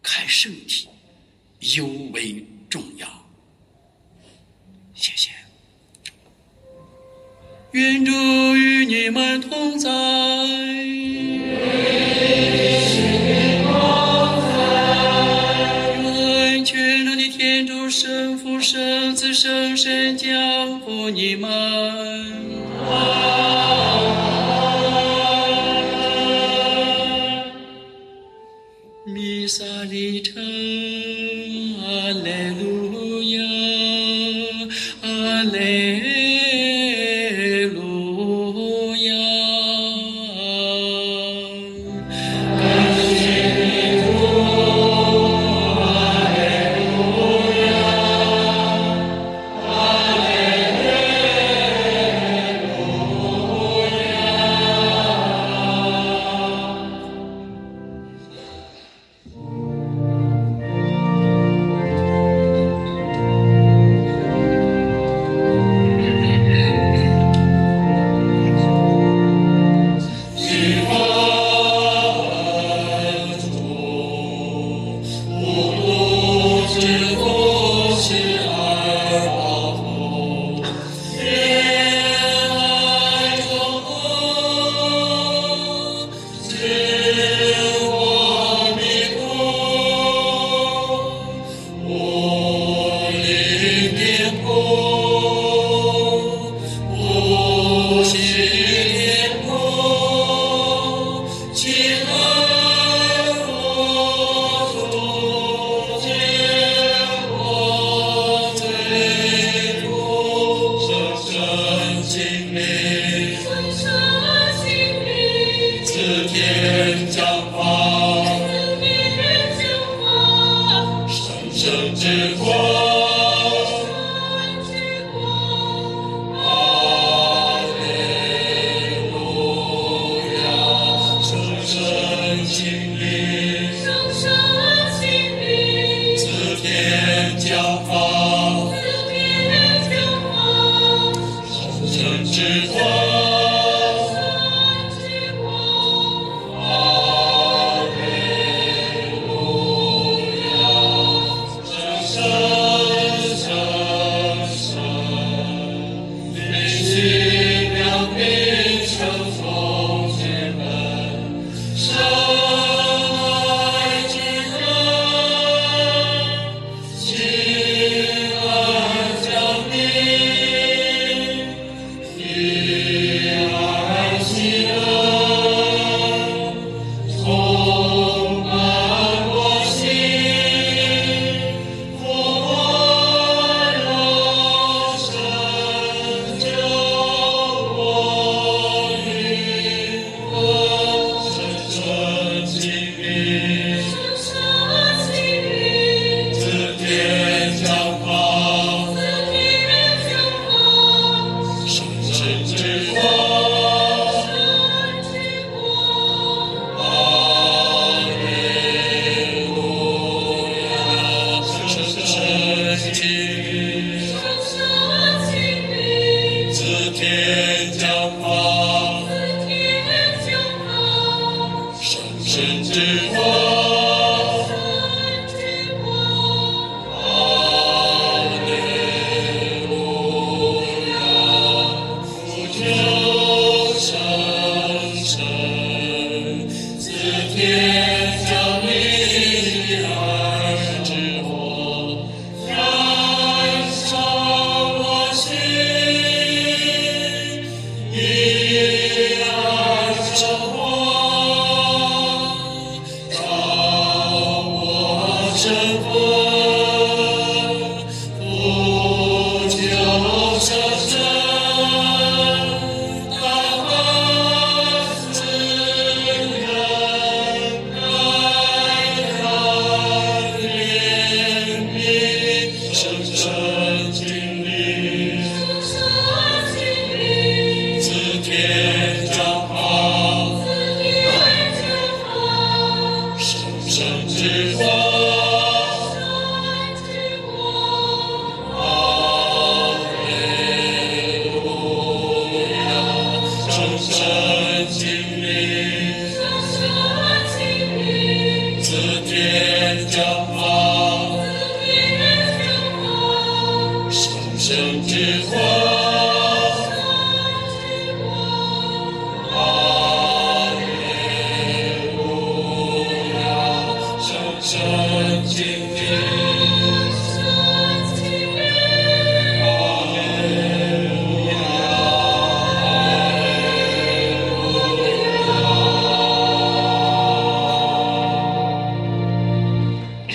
开圣体尤为重要。谢谢。愿主与你们同在。圣父、圣子、圣神降福你们。